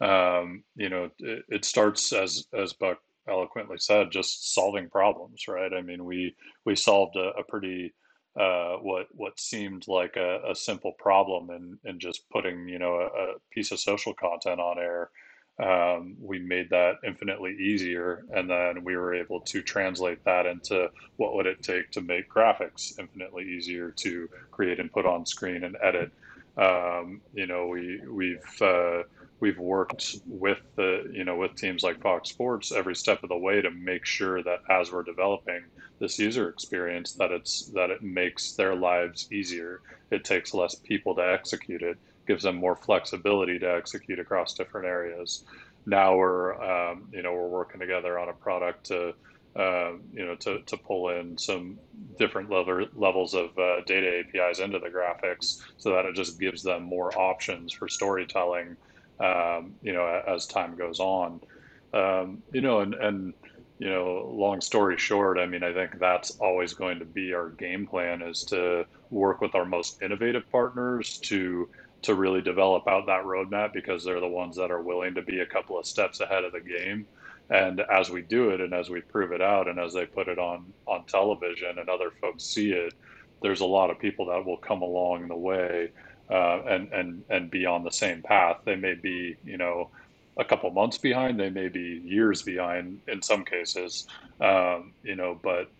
C: Um, you know, it, it starts as as Buck eloquently said, just solving problems, right? I mean, we we solved a, a pretty uh, what what seemed like a, a simple problem and and just putting you know a, a, piece of social content on air um, we made that infinitely easier and then we were able to translate that into what would it take to make graphics infinitely easier to create and put on screen and edit. Um, you know we we've uh, we've worked with the you know with teams like Fox Sports every step of the way to make sure that as we're developing this user experience that it's that it makes their lives easier. It takes less people to execute it gives them more flexibility to execute across different areas. Now we're, um, you know, we're working together on a product to, uh, you know, to, to pull in some different level, levels of uh, data APIs into the graphics so that it just gives them more options for storytelling, um, you know, as time goes on. Um, you know, and, and, you know, long story short, I mean, I think that's always going to be our game plan is to work with our most innovative partners to to really develop out that roadmap because they're the ones that are willing to be a couple of steps ahead of the game. And as we do it and as we prove it out and as they put it on on television and other folks see it, there's a lot of people that will come along the way uh, and and and be on the same path. They may be, you know, a couple months behind. They may be years behind in some cases, um, you know. But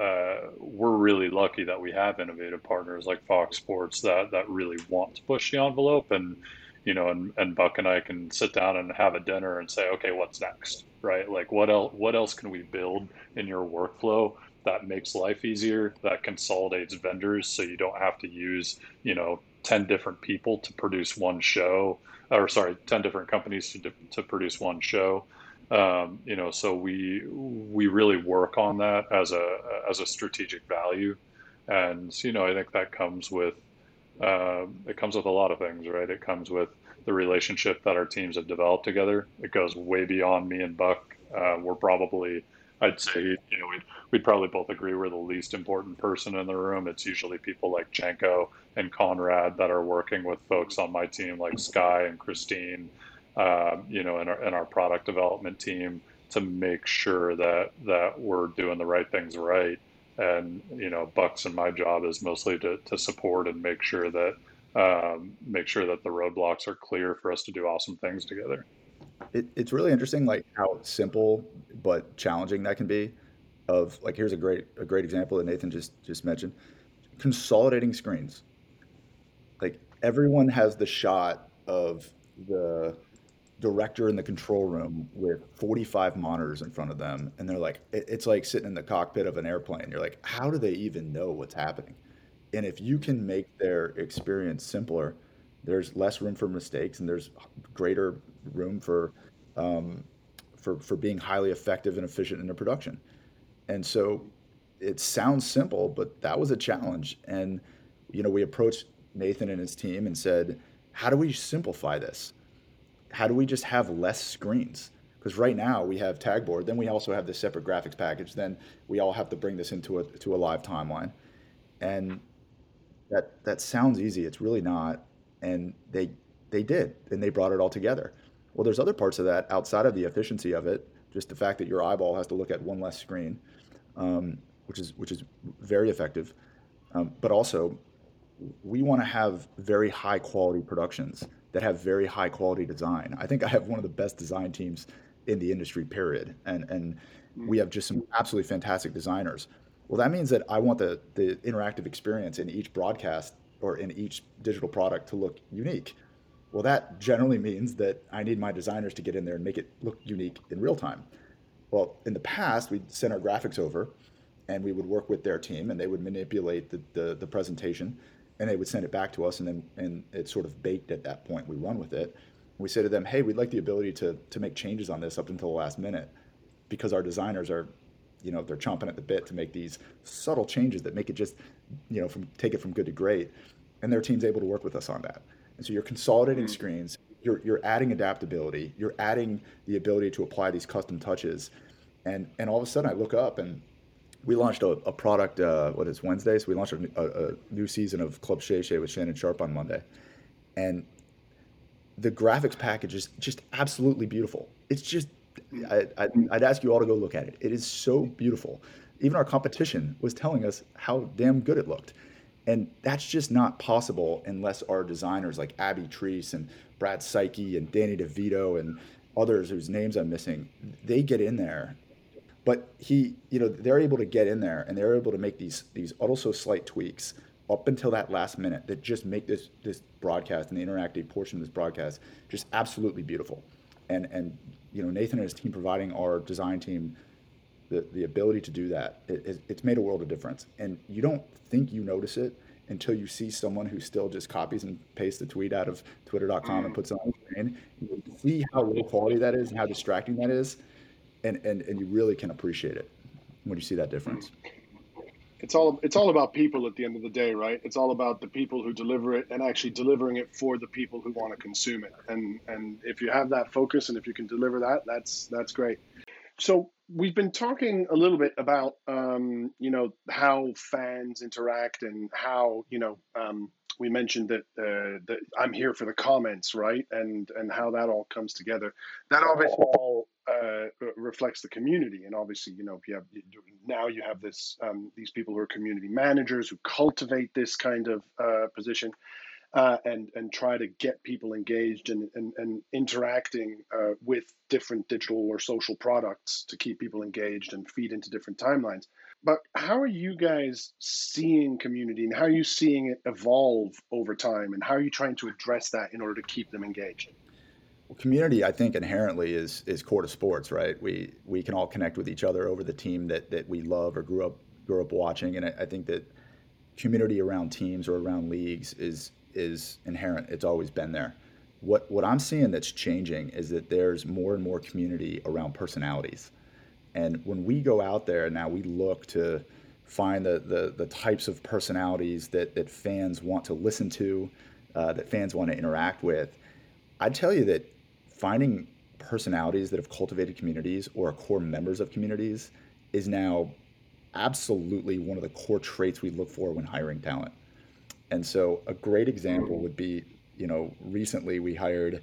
C: uh, we're really lucky that we have innovative partners like Fox Sports that that really want to push the envelope and you know and, and Buck and I can sit down and have a dinner and say okay what's next? Right? Like what else what else can we build in your workflow that makes life easier that consolidates vendors so you don't have to use you know 10 different people to produce one show or sorry 10 different companies to, to produce one show Um, you know, so we we really work on that as a as a strategic value, and you know, I think that comes with uh, it comes with a lot of things, right? It comes with the relationship that our teams have developed together. It goes way beyond me and Buck. Uh, we're probably, I'd say, you know, we'd, we'd probably both agree we're the least important person in the room. It's usually people like Jenko and Conrad that are working with folks on my team, like Sky and Christine, uh, you know, in our, and our product development team to make sure that that we're doing the right things right. And you know, Bucks and my job is mostly to, to support and make sure that um, make sure that the roadblocks are clear for us to do awesome things together.
B: It, it's really interesting, like how simple but challenging that can be. Of like, here's a great a great example that Nathan just just mentioned: consolidating screens. Like everyone has the shot of the director in the control room with 45 monitors in front of them and they're like it's like sitting in the cockpit of an airplane you're like how do they even know what's happening and if you can make their experience simpler, there's less room for mistakes and there's greater room for um, for for being highly effective and efficient in the production. And so it sounds simple, but that was a challenge. And you know, we approached Nathan and his team and said, "How do we simplify this? How do we just have less screens?" Because right now we have tagboard, then we also have this separate graphics package. Then we all have to bring this into a to a live timeline, and that that sounds easy. It's really not. And they they did, and they brought it all together. Well, there's other parts of that outside of the efficiency of it. Just the fact that your eyeball has to look at one less screen, um, which is which is very effective. Um, but also, we want to have very high quality productions that have very high quality design. I think I have one of the best design teams in the industry, period. And and mm-hmm. we have just some absolutely fantastic designers. Well, that means that I want the, the interactive experience in each broadcast or in each digital product to look unique. Well, that generally means that I need my designers to get in there and make it look unique in real time. Well, in the past, we'd send our graphics over and we would work with their team and they would manipulate the, the, the presentation and they would send it back to us and then and it's sort of baked at that point. We run with it. We say to them, hey, we'd like the ability to, to make changes on this up until the last minute because our designers are you know they're chomping at the bit to make these subtle changes that make it just you know from take it from good to great and their team's able to work with us on that and so you're consolidating mm-hmm. screens you're, you're adding adaptability you're adding the ability to apply these custom touches and and all of a sudden i look up and we launched a, a product uh, what is wednesday so we launched a, a, a new season of club shay shay with shannon Sharpe on monday and the graphics package is just absolutely beautiful it's just I, I, I'd ask you all to go look at it. It is so beautiful. Even our competition was telling us how damn good it looked. And that's just not possible unless our designers like Abby Treese and Brad Psyche and Danny DeVito and others whose names I'm missing, they get in there. But he, you know, they're able to get in there and they're able to make these these also slight tweaks up until that last minute that just make this this broadcast and the interactive portion of this broadcast just absolutely beautiful. And and you know Nathan and his team providing our design team the, the ability to do that it, it's made a world of difference and you don't think you notice it until you see someone who still just copies and pastes a tweet out of twitter.com and mm. puts it on the screen you see how low quality that is and how distracting that is and, and, and you really can appreciate it when you see that difference
A: it's all it's all about people at the end of the day, right? It's all about the people who deliver it and actually delivering it for the people who want to consume it. And and if you have that focus and if you can deliver that, that's that's great. So we've been talking a little bit about um, you know how fans interact and how you know um, we mentioned that uh, that I'm here for the comments, right? And and how that all comes together. That obviously all uh, reflects the community, and obviously, you know, if you have now you have this um, these people who are community managers who cultivate this kind of uh, position. Uh, and and try to get people engaged and and, and interacting uh, with different digital or social products to keep people engaged and feed into different timelines. But how are you guys seeing community and how are you seeing it evolve over time and how are you trying to address that in order to keep them engaged?
B: Community, I think, inherently is is core to sports, right? We we can all connect with each other over the team that that we love or grew up grew up watching, and I, I think that community around teams or around leagues is is inherent. It's always been there. what what I'm seeing that's changing is that there's more and more community around personalities. And when we go out there and now, we look to find the the, the types of personalities that that fans want to listen to, uh, that fans want to interact with. I'd tell you that finding personalities that have cultivated communities or are core members of communities is now absolutely one of the core traits we look for when hiring talent. And so a great example would be, you know, recently we hired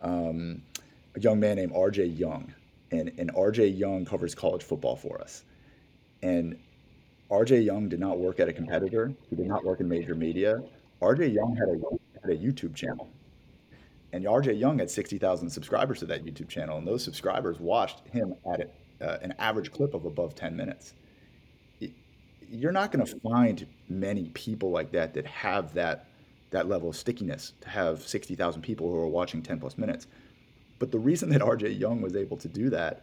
B: um, a young man named RJ Young, and, and RJ Young covers college football for us. And RJ Young did not work at a competitor. He did not work in major media. RJ Young had a, had a YouTube channel. And RJ Young had 60,000 subscribers to that YouTube channel. And those subscribers watched him at a, uh, an average clip of above 10 minutes. You're not going to find many people like that that have that, that level of stickiness to have 60,000 people who are watching 10 plus minutes. But the reason that RJ Young was able to do that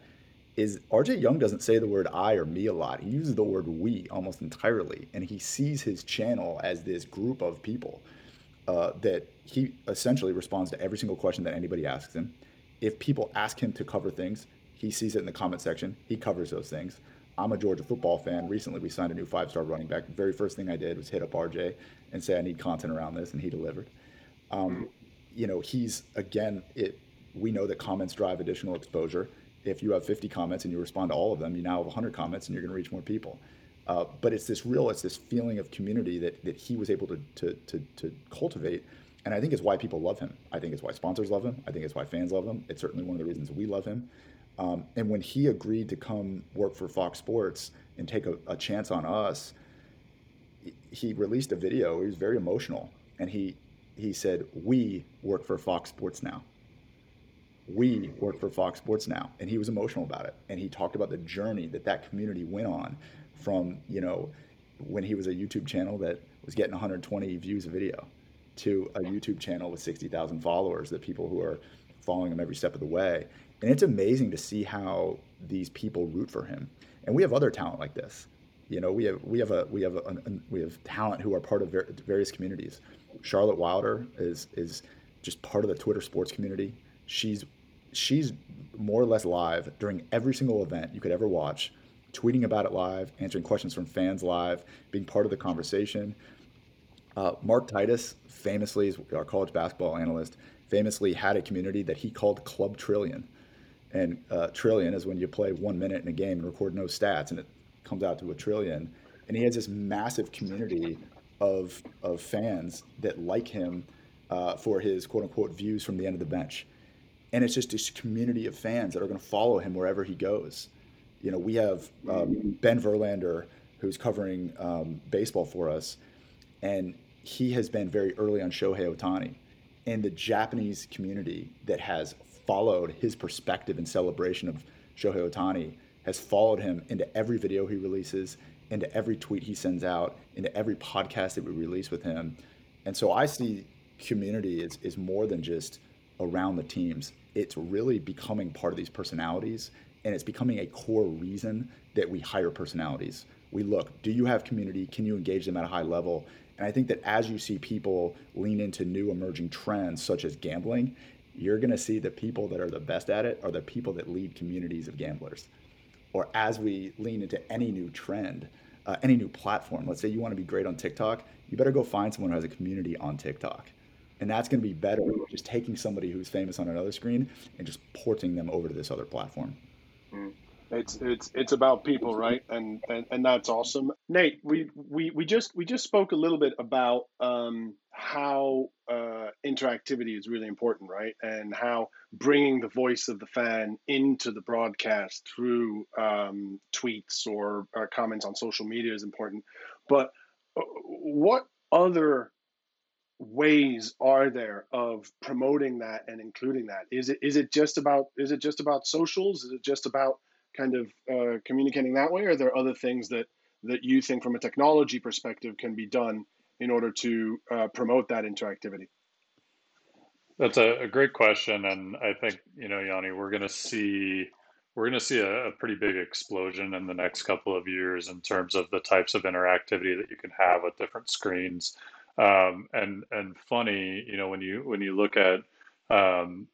B: is RJ Young doesn't say the word I or me a lot. He uses the word we almost entirely. And he sees his channel as this group of people uh, that he essentially responds to every single question that anybody asks him. If people ask him to cover things, he sees it in the comment section. He covers those things. I'm a Georgia football fan. Recently, we signed a new five star running back. The very first thing I did was hit up RJ and say, I need content around this, and he delivered. Um, you know, he's, again, it, we know that comments drive additional exposure if you have 50 comments and you respond to all of them, you now have 100 comments and you're going to reach more people. Uh, but it's this real, it's this feeling of community that, that he was able to, to, to, to cultivate. And I think it's why people love him. I think it's why sponsors love him. I think it's why fans love him. It's certainly one of the reasons we love him. Um, and when he agreed to come work for Fox Sports and take a, a chance on us, he released a video. He was very emotional, and he he said, "We work for Fox Sports now." we work for Fox Sports now, and he was emotional about it, and he talked about the journey that that community went on from you know when he was a YouTube channel that was getting 120 views a video to a YouTube channel with 60,000 followers that people who are following him every step of the way, and it's amazing to see how these people root for him, and we have other talent like this. You know, we have we have a we have a, we have talent who are part of various communities. Charlotte Wilder is is just part of the Twitter sports community. She's she's more or less live during every single event you could ever watch, tweeting about it live, answering questions from fans live, being part of the conversation. Uh, Mark Titus, famously, is our college basketball analyst, famously had a community that he called Club Trillion. And uh, trillion is when you play one minute in a game and record no stats, and it comes out to a trillion. And he has this massive community of, of fans that like him uh, for his quote unquote views from the end of the bench and it's just this community of fans that are going to follow him wherever he goes. You know, we have um, Ben Verlander who's covering um, baseball for us, and he has been very early on Shohei Ohtani, and the Japanese community that has followed his perspective and celebration of Shohei Ohtani has followed him into every video he releases, into every tweet he sends out, into every podcast that we release with him. And so I see community is, is more than just around the teams it's really becoming part of these personalities and it's becoming a core reason that we hire personalities. We look, do you have community? Can you engage them at a high level? And I think that as you see people lean into new emerging trends such as gambling, you're going to see the people that are the best at it are the people that lead communities of gamblers. Or as we lean into any new trend, uh, any new platform, let's say you want to be great on TikTok, you better go find someone who has a community on TikTok and that's going to be better than just taking somebody who's famous on another screen and just porting them over to this other platform.
A: Mm. It's it's it's about people, right? And and, and that's awesome. Nate, we, we we just we just spoke a little bit about um, how uh, interactivity is really important, right? And how bringing the voice of the fan into the broadcast through um, tweets or, or comments on social media is important. But uh, what other ways are there of promoting that and including that? Is it is it just about is it just about socials? Is it just about kind of uh, communicating that way? Or are there other things that that you think from a technology perspective can be done in order to uh, promote that interactivity?
C: That's a, a, great question, and I think you know, Yanni, we're going to see we're going to see a, a, pretty big explosion in the next couple of years in terms of the types of interactivity that you can have with different screens. Um, and and funny, you know, when you when you look at um,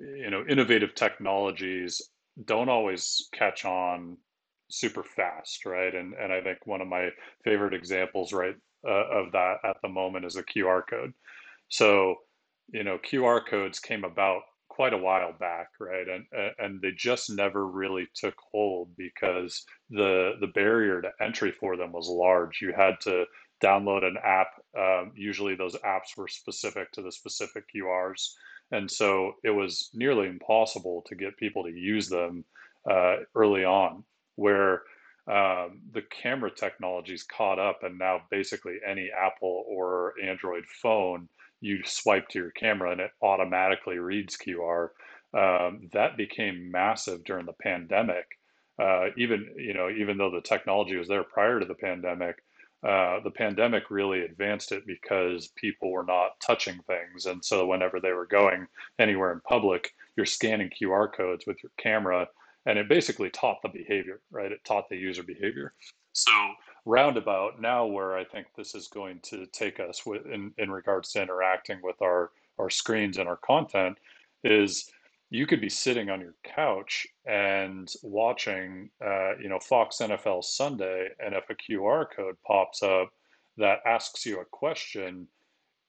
C: you know, innovative technologies don't always catch on super fast, right? And and I think one of my favorite examples, right, uh, of that at the moment is a QR code. So, you know, QR codes came about quite a while back, right? And and they just never really took hold because the the barrier to entry for them was large. You had to download an app. Um, usually, those apps were specific to the specific QRs, and so it was nearly impossible to get people to use them uh, early on. Where um, the camera technology's caught up, and now basically any Apple or Android phone you swipe to your camera and it automatically reads QR. Um, that became massive during the pandemic. Uh, even you know, even though the technology was there prior to the pandemic, uh, the pandemic really advanced it because people were not touching things, and so whenever they were going anywhere in public, you're scanning QR codes with your camera, and it basically taught the behavior, right? It taught the user behavior. So roundabout now where I think this is going to take us with, in, in regards to interacting with our, our screens and our content is you could be sitting on your couch and watching, uh, you know, Fox NFL Sunday, and if a QR code pops up that asks you a question,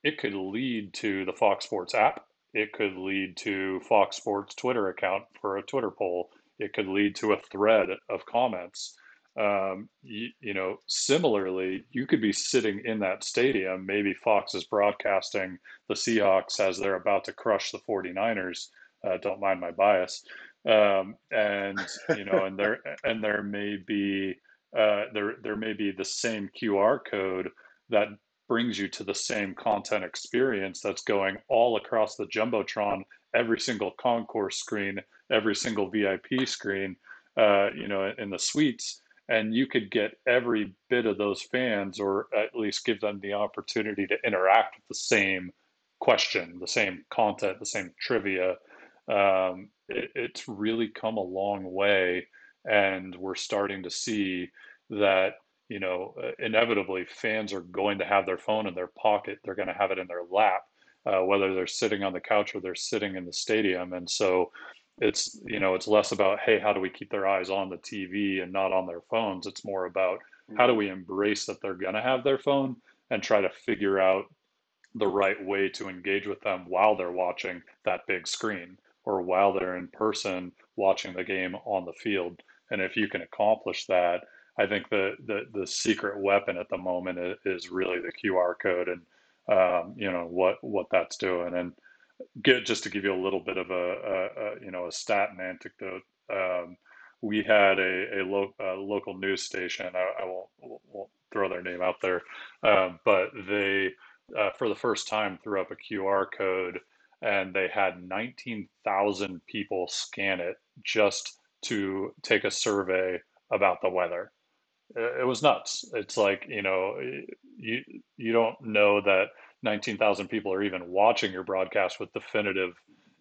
C: it could lead to the Fox Sports app. It could lead to Fox Sports Twitter account for a Twitter poll. It could lead to a thread of comments um, you, you, know, similarly, you could be sitting in that stadium. Maybe Fox is broadcasting the Seahawks as they're about to crush the 49ers. Uh, don't mind my bias. Um, and you know, and there and there may be uh, there there may be the same QR code that brings you to the same content experience that's going all across the jumbotron, every single concourse screen, every single VIP screen, uh, you know, in the suites and you could get every bit of those fans or at least give them the opportunity to interact with the same question the same content the same trivia um, it, it's really come a long way and we're starting to see that you know uh, inevitably fans are going to have their phone in their pocket they're going to have it in their lap uh, whether they're sitting on the couch or they're sitting in the stadium. And so it's you know it's less about hey how do we keep their eyes on the tv and not on their phones? It's more about how do mm-hmm. we embrace that they're going to have their phone and try to figure out the right way to engage with them while they're watching that big screen or while they're in person watching the game on the field and if you can accomplish that i think the the, the secret weapon at the moment is really the qr code and um, you know what what that's doing and get just to give you a little bit of a, a, a you know a stat and anecdote. Um, we had a, a, lo- a, local news station. I, I won't, won't, throw their name out there, um, but they uh, for the first time threw up a QR code, and they had 19,000 people scan it just to take a survey about the weather. It was nuts. It's like you know you you don't know that 19,000 people are even watching your broadcast with definitive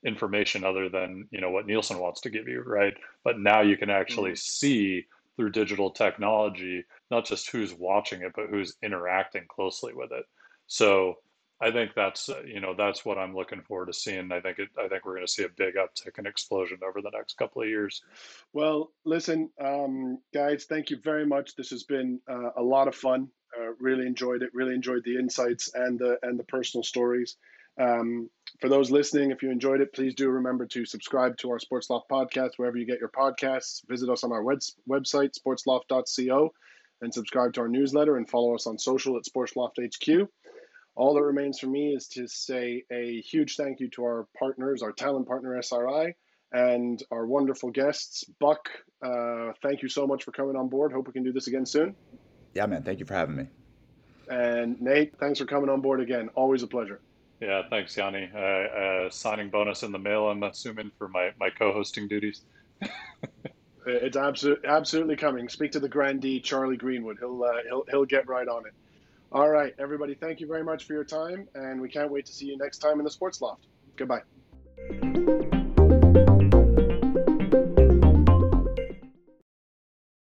C: information other than you know what Nielsen wants to give you, right? But now you can actually mm-hmm. see through digital technology not just who's watching it, but who's interacting closely with it. So I think that's you know that's what I'm looking forward to seeing. I think it, I think we're going to see a big uptick and explosion over the next couple of years.
A: Well, listen, um, guys, thank you very much. This has been uh, a lot of fun. Uh, really enjoyed it. Really enjoyed the insights and the and the personal stories. Um, for those listening, if you enjoyed it, please do remember to subscribe to our Sports Loft podcast wherever you get your podcasts. Visit us on our web- website, sportsloft.co, and subscribe to our newsletter and follow us on social at Sportsloft HQ. All that remains for me is to say a huge thank you to our partners, our talent partner SRI, and our wonderful guests. Buck, uh, thank you so much for coming on board. Hope we can do this again soon.
B: Yeah, man. Thank you for having me.
A: And Nate, thanks for coming on board again. Always a pleasure.
C: Yeah, thanks, Yanni. Uh, uh, signing bonus in the mail, I'm assuming, for my, my co hosting duties.
A: it's absolutely absolutely coming. Speak to the grandee, Charlie Greenwood. He'll, uh, he'll, he'll get right on it. All right, everybody, thank you very much for your time, and we can't wait to see you next time in the Sports Loft. Goodbye.